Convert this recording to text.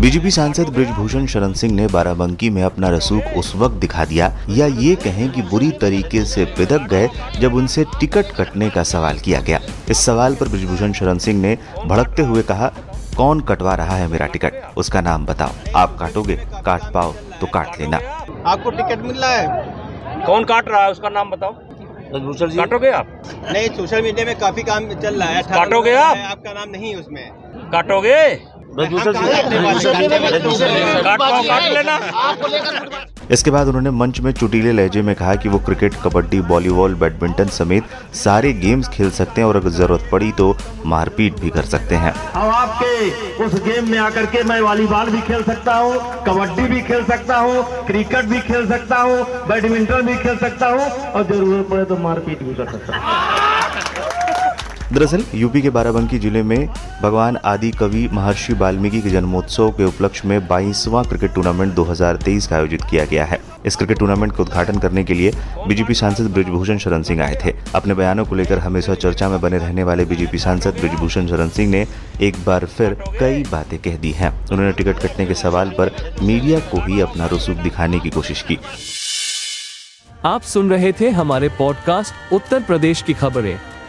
BJP सांसद ब्रिजभूषण शरण सिंह ने बाराबंकी में अपना रसूख उस वक्त दिखा दिया या ये कहें कि बुरी तरीके से बिदक गए जब उनसे टिकट कटने का सवाल किया गया। इस सवाल पर ब्रिजभूषण शरण सिंह ने भड़कते हुए कहा कौन कटवा रहा है मेरा टिकट? उसका नाम बताओ। आप काटोगे? काट पाओ तो काट लेना। आपको टिकट मिल रहा है? कौन काट रहा है? उसका नाम बताओ। भूषण जी। काटोगे आप? नहीं सोशल मीडिया में काफ़ी काम चल रहा है। काटोगे आप? आपका नाम नहीं उसमें। काटोगे? हैं? इसके बाद उन्होंने मंच में चुटीले लहजे में कहा कि वो क्रिकेट कबड्डी वॉलीबॉल बैडमिंटन समेत सारे गेम्स खेल सकते हैं और अगर ज़रूरत पड़ी तो मारपीट भी कर सकते हैं। अब आपके उस गेम में आकर के मैं वॉलीबॉल भी खेल सकता हूँ कबड्डी भी खेल सकता हूँ क्रिकेट भी खेल सकता हूँ बैडमिंटन भी खेल सकता हूँ और ज़रूरत पड़े तो मारपीट भी कर सकता हूँ। दरअसल, यूपी के बाराबंकी ज़िले में भगवान आदि कवि महर्षि वाल्मीकि के जन्मोत्सव के उपलक्ष्य में 22वां क्रिकेट टूर्नामेंट 2023 का आयोजित किया गया है। इस क्रिकेट टूर्नामेंट का उद्घाटन करने के लिए बीजेपी सांसद ब्रिजभूषण शरण सिंह आए थे। अपने बयानों को लेकर हमेशा चर्चा में बने रहने वाले बीजेपी सांसद ब्रिजभूषण शरण सिंह ने एक बार फिर कई बातें कह दी हैं। उन्होंने टिकट कटने के सवाल पर मीडिया को ही अपना रसूख दिखाने की कोशिश की। आप सुन रहे थे हमारे पॉडकास्ट उत्तर प्रदेश की खबरें।